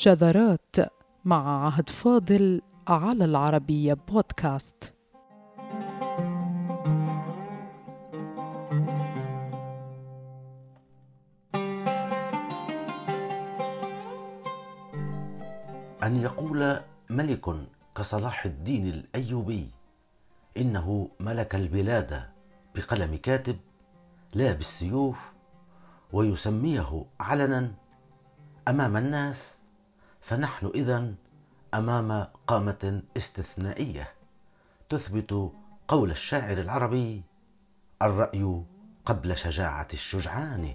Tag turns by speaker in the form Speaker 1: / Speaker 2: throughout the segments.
Speaker 1: شذرات مع عهد فاضل على العربية بودكاست.
Speaker 2: أن يقول ملك كصلاح الدين الأيوبي إنه ملك البلاد بقلم كاتب لا بالسيوف ويسميه علنا أمام الناس. فنحن إذا أمام قامة استثنائية. تثبت قول الشاعر العربي الرأي قبل شجاعة الشجعان.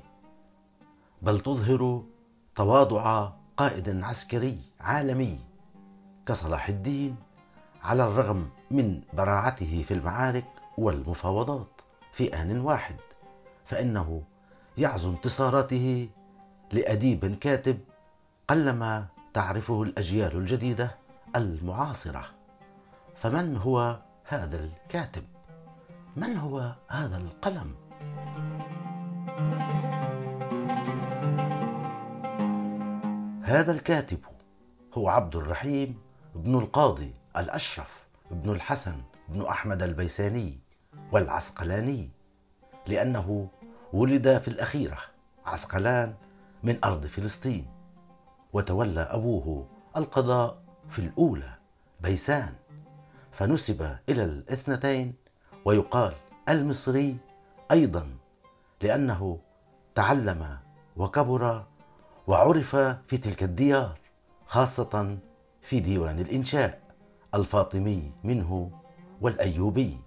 Speaker 2: بل تظهر تواضع قائد عسكري عالمي كصلاح الدين على الرغم من براعته في المعارك والمفاوضات في آن واحد. فإنه يعزو انتصاراته لأديب كاتب قلما تعرفه الأجيال الجديدة المعاصرة فمن هو هذا الكاتب؟ من هو هذا القلم؟ هذا الكاتب هو عبد الرحيم بن القاضي الأشرف بن الحسن بن أحمد البيساني والعسقلاني لأنه ولد في الأخيرة عسقلان من أرض فلسطين وتولى أبوه القضاء في الأولى بيسان. فنسب إلى الاثنتين ويقال المصري أيضا لأنه تعلم وكبر وعرف في تلك الديار خاصة في ديوان الإنشاء الفاطمي منه والأيوبي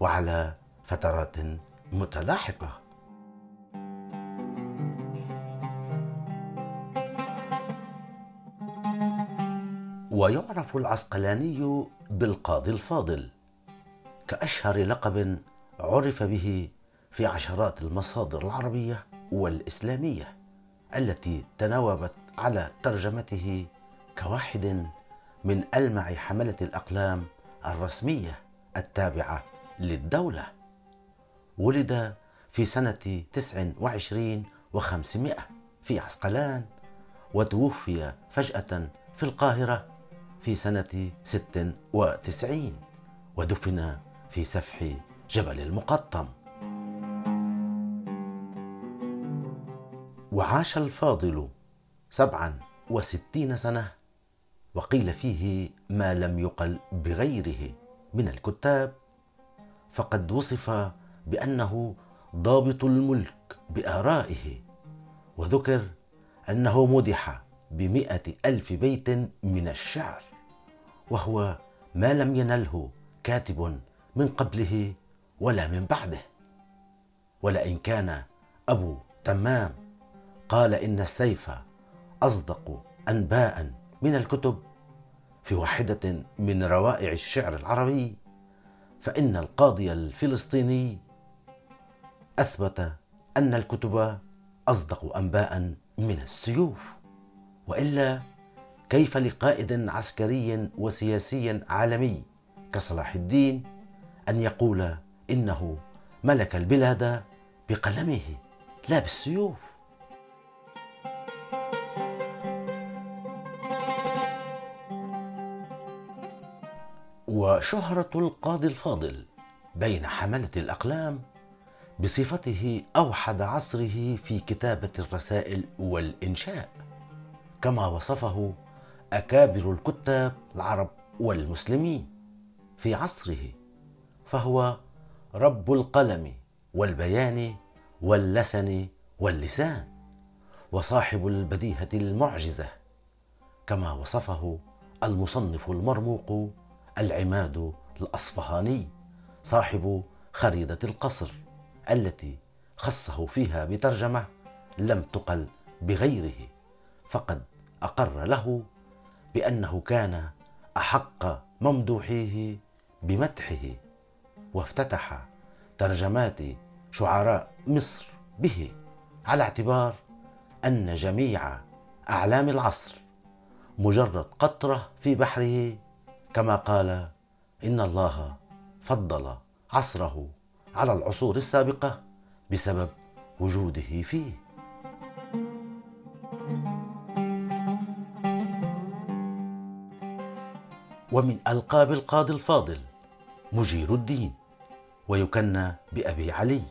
Speaker 2: وعلى فترات متلاحقة. ويعرف العسقلاني بالقاضي الفاضل كأشهر لقب عرف به في عشرات المصادر العربية والإسلامية التي تناوبت على ترجمته كواحد من ألمع حملة الأقلام الرسمية التابعة للدولة. ولد في سنة تسع وعشرين وخمسمائة في عسقلان وتوفي فجأة في القاهرة في سنة ست وتسعين ودفن في سفح جبل المقطم. وعاش الفاضل سبعا وستين سنة وقيل فيه ما لم يقل بغيره من الكتاب. فقد وصف بأنه ضابط الملك بآرائه وذكر أنه مدح بمئة ألف بيت من الشعر. وهو ما لم ينله كاتب من قبله ولا من بعده. ولئن كان أبو تمام قال إن السيف أصدق أنباء من الكتب في واحدة من روائع الشعر العربي فإن القاضي الفلسطيني أثبت أن الكتب أصدق أنباء من السيوف وإلا كيف لقائد عسكري وسياسي عالمي كصلاح الدين أن يقول إنه ملك البلاد بقلمه لا بالسيوف؟ وشهرة القاضي الفاضل بين حملة الأقلام بصفته أوحد عصره في كتابة الرسائل والإنشاء كما وصفه أكابر الكتاب العرب والمسلمين في عصره فهو رب القلم والبيان واللسن واللسان وصاحب البديهة المعجزة كما وصفه المصنف المرموق العماد الأصفهاني صاحب خريدة القصر التي خصه فيها بترجمة لم تقل بغيره فقد أقر له بأنه كان أحق ممدوحيه بمدحه وافتتح ترجمات شعراء مصر به على اعتبار أن جميع أعلام العصر مجرد قطرة في بحره كما قال إن الله فضل عصره على العصور السابقة بسبب وجوده فيه ومن ألقاب القاضي الفاضل مجير الدين ويكنى بأبي علي.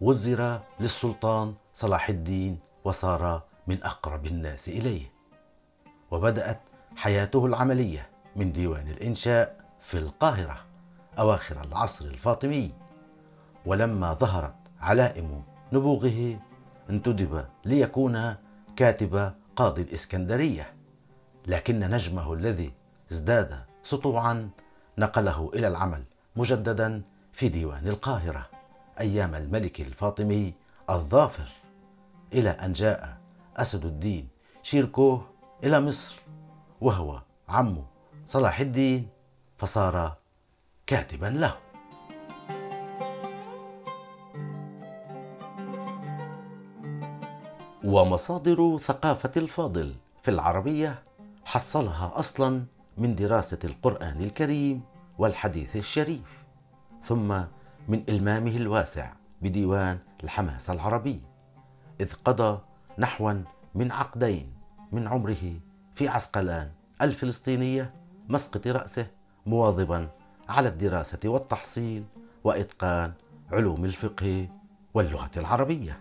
Speaker 2: وزر للسلطان صلاح الدين وصار من أقرب الناس إليه. وبدأت حياته العملية من ديوان الإنشاء في القاهرة أواخر العصر الفاطمي. ولما ظهرت علائم نبوغه انتدب ليكون كاتب قاضي الإسكندرية لكن نجمه الذي ازداد سطوعا نقله إلى العمل مجددا في ديوان القاهرة أيام الملك الفاطمي الظافر إلى أن جاء أسد الدين شيركوه إلى مصر وهو عم صلاح الدين فصار كاتبا له. ومصادر ثقافة الفاضل في العربية حصلها أصلا من دراسة القرآن الكريم والحديث الشريف ثم من إلمامه الواسع بديوان الحماسة العربي إذ قضى نحوا من عقدين من عمره في عسقلان الفلسطينية مسقط رأسه مواظبا على الدراسة والتحصيل وإتقان علوم الفقه واللغة العربية.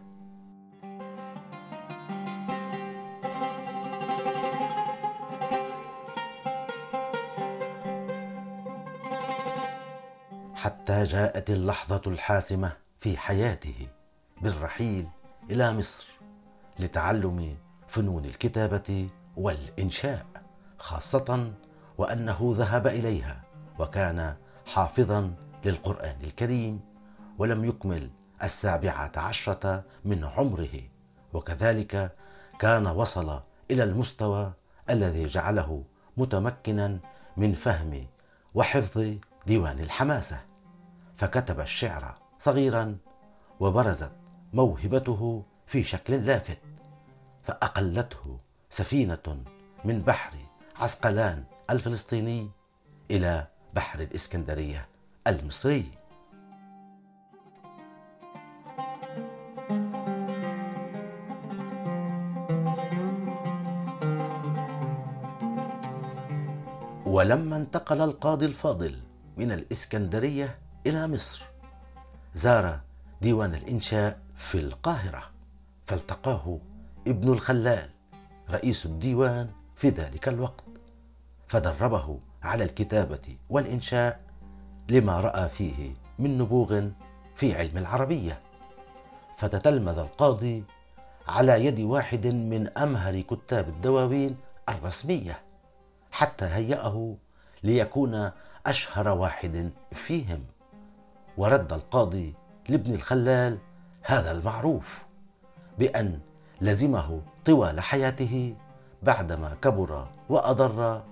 Speaker 2: جاءت اللحظة الحاسمة في حياته بالرحيل إلى مصر لتعلم فنون الكتابة والإنشاء خاصة وأنه ذهب إليها وكان حافظا للقرآن الكريم ولم يكمل السابعة عشرة من عمره. وكذلك كان وصل إلى المستوى الذي جعله متمكنا من فهم وحفظ ديوان الحماسة. فكتب الشعر صغيرا وبرزت موهبته في شكل لافت فأقلته سفينة من بحر عسقلان الفلسطيني إلى بحر الإسكندرية المصري. ولما انتقل القاضي الفاضل من الإسكندرية إلى مصر. زار ديوان الإنشاء في القاهرة فالتقاه ابن الخلال رئيس الديوان في ذلك الوقت. فدربه على الكتابة والإنشاء لما رأى فيه من نبوغ في علم العربية. فتتلمذ القاضي على يد واحد من أمهر كتاب الدواوين الرسمية حتى هيأه ليكون أشهر واحد فيهم. ورد القاضي لابن الخلال هذا المعروف بأن لزمه طوال حياته بعدما كبر وأضر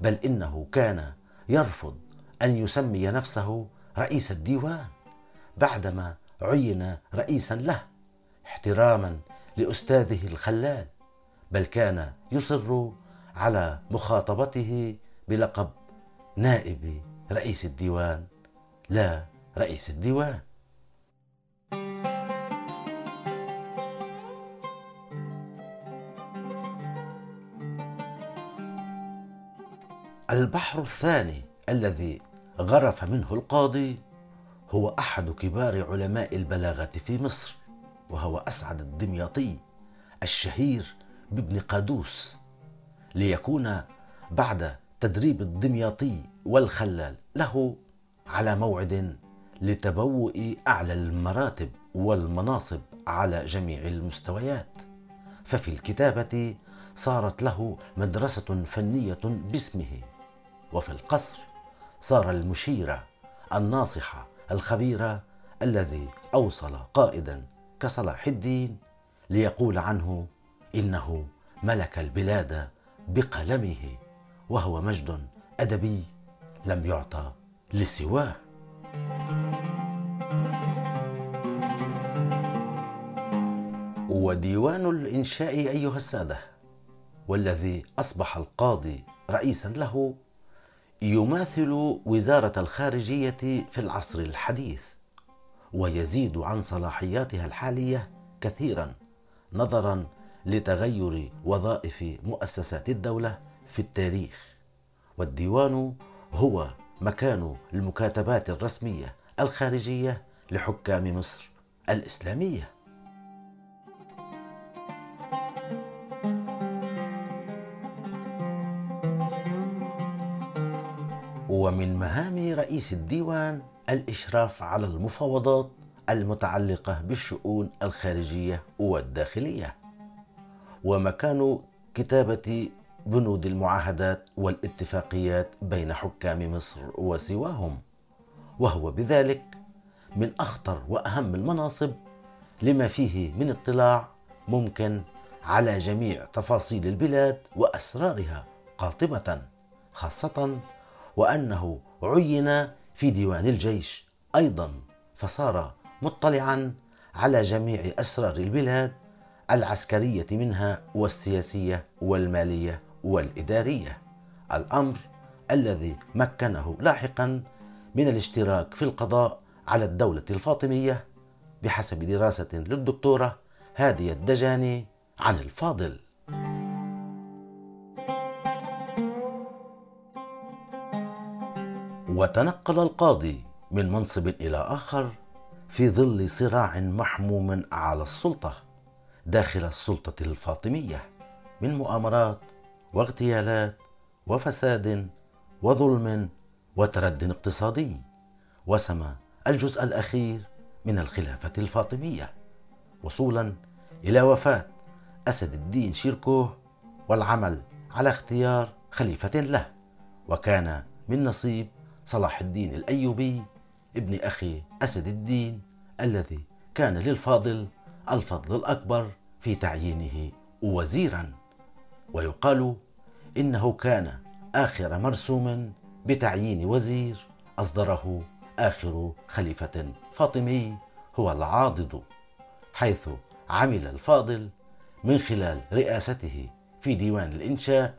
Speaker 2: بل إنه كان يرفض أن يسمي نفسه رئيس الديوان بعدما عين رئيسا له احتراما لأستاذه الخلال بل كان يصر على مخاطبته بلقب نائب رئيس الديوان لا رئيس الديوان. البحر الثاني الذي غرف منه القاضي هو أحد كبار علماء البلاغة في مصر وهو أسعد الدمياطي الشهير بابن قادوس ليكون بعد تدريب الدمياطي والخلال له على موعد لتبوء أعلى المراتب والمناصب على جميع المستويات. ففي الكتابة صارت له مدرسة فنية باسمه وفي القصر صار المشير الناصح الخبير الذي أوصل قائدا كصلاح الدين ليقول عنه إنه ملك البلاد بقلمه وهو مجد أدبي لم يعطى لسواه. وديوان الإنشاء أيها السادة والذي أصبح القاضي رئيسا له يماثل وزارة الخارجية في العصر الحديث ويزيد عن صلاحياتها الحالية كثيرا نظرا لتغير وظائف مؤسسات الدولة في التاريخ. والديوان هو مكان المكاتبات الرسمية الخارجية لحكام مصر الإسلامية. ومن مهام رئيس الديوان الإشراف على المفاوضات المتعلقة بالشؤون الخارجية والداخلية. ومكان كتابة بنود المعاهدات والاتفاقيات بين حكام مصر وسواهم. وهو بذلك من أخطر وأهم المناصب لما فيه من اطلاع ممكن على جميع تفاصيل البلاد وأسرارها قاطبة خاصة وأنه عين في ديوان الجيش أيضا فصار مطلعا على جميع أسرار البلاد العسكرية منها والسياسية والمالية. والإدارية. الأمر الذي مكنه لاحقا من الاشتراك في القضاء على الدولة الفاطمية بحسب دراسة للدكتورة هادية الدجاني عن الفاضل. وتنقل القاضي من منصب إلى آخر في ظل صراع محموم على السلطة داخل السلطة الفاطمية من مؤامرات واغتيالات وفساد وظلم وترد اقتصادي. وسمى الجزء الأخير من الخلافة الفاطمية. وصولا إلى وفاة أسد الدين شيركوه والعمل على اختيار خليفة له. وكان من نصيب صلاح الدين الأيوبي ابن أخي أسد الدين الذي كان للفاضل الفضل الأكبر في تعيينه وزيرا. ويقال إنه كان آخر مرسوم بتعيين وزير أصدره آخر خليفة فاطمي هو العاضد حيث عمل الفاضل من خلال رئاسته في ديوان الإنشاء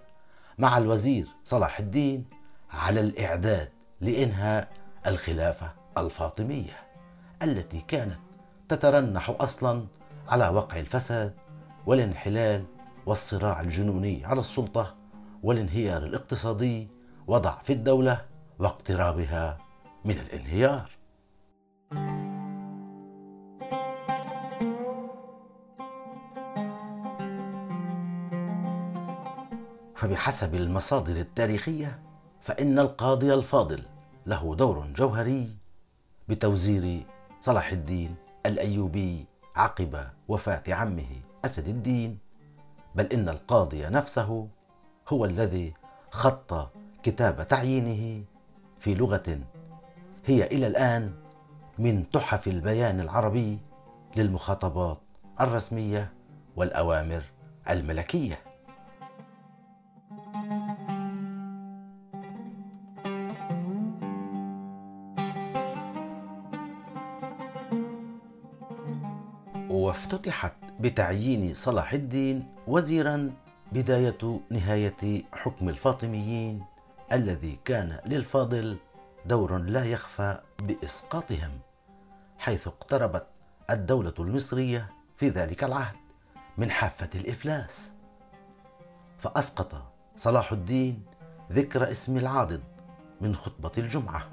Speaker 2: مع الوزير صلاح الدين على الإعداد لإنهاء الخلافة الفاطمية التي كانت تترنح أصلا على وقع الفساد والانحلال والصراع الجنوني على السلطة والانهيار الاقتصادي وضع في الدولة واقترابها من الانهيار. فبحسب المصادر التاريخية فإن القاضي الفاضل له دور جوهري بتوزير صلاح الدين الأيوبي عقب وفاة عمه أسد الدين. بل إن القاضي نفسه هو الذي خط كتاب تعيينه في لغة هي إلى الآن من تحف البيان العربي للمخاطبات الرسمية والأوامر الملكية. وافتتحت بتعيين صلاح الدين وزيرا بداية نهاية حكم الفاطميين الذي كان للفاضل دور لا يخفى بإسقاطهم حيث اقتربت الدولة المصرية في ذلك العهد من حافة الإفلاس. فأسقط صلاح الدين ذكر اسم العاضد من خطبة الجمعة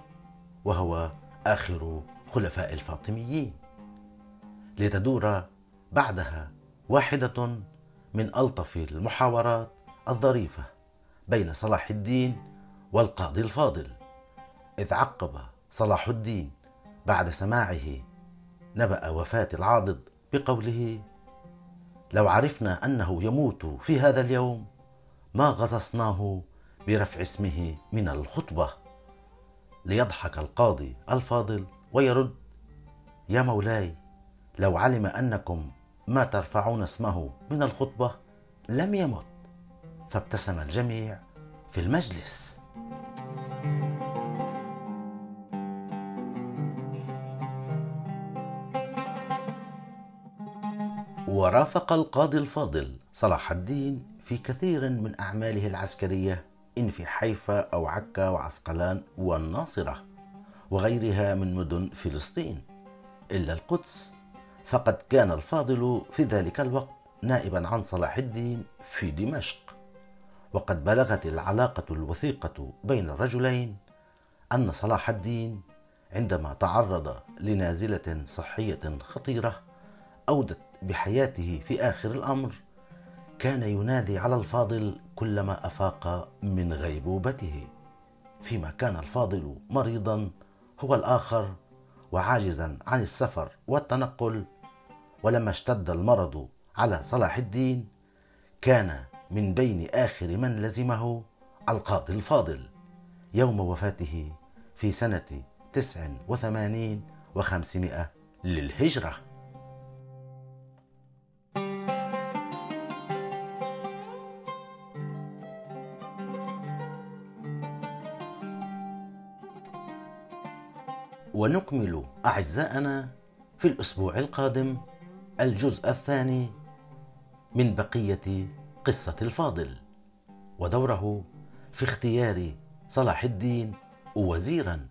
Speaker 2: وهو آخر خلفاء الفاطميين. لتدور بعدها واحدة من ألطف المحاورات الظريفة بين صلاح الدين والقاضي الفاضل إذ عقب صلاح الدين بعد سماعه نبأ وفاة العاضد بقوله لو عرفنا أنه يموت في هذا اليوم ما غصصناه برفع اسمه من الخطبة ليضحك القاضي الفاضل ويرد يا مولاي لو علم أنكم ما ترفعون اسمه من الخطبة لم يمت فابتسم الجميع في المجلس. ورافق القاضي الفاضل صلاح الدين في كثير من أعماله العسكرية إن في حيفا أو عكا وعسقلان والناصرة وغيرها من مدن فلسطين إلا القدس فقد كان الفاضل في ذلك الوقت نائبا عن صلاح الدين في دمشق. وقد بلغت العلاقة الوثيقة بين الرجلين أن صلاح الدين عندما تعرض لنازلة صحية خطيرة أودت بحياته في آخر الأمر كان ينادي على الفاضل كلما أفاق من غيبوبته. فيما كان الفاضل مريضا هو الآخر وعاجزا عن السفر والتنقل ولما اشتد المرض على صلاح الدين كان من بين آخر من لزمه القاضي الفاضل. يوم وفاته في سنة تسع وثمانين وخمسمائة للهجرة. ونكمل أعزائنا في الأسبوع القادم الجزء الثاني من بقية قصة الفاضل ودوره في اختيار صلاح الدين وزيرا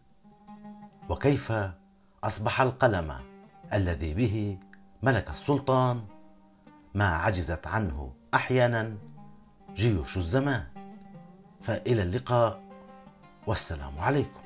Speaker 2: وكيف أصبح القلم الذي به ملك السلطان؟ ما عجزت عنه أحيانا جيوش الزمان. فإلى اللقاء والسلام عليكم.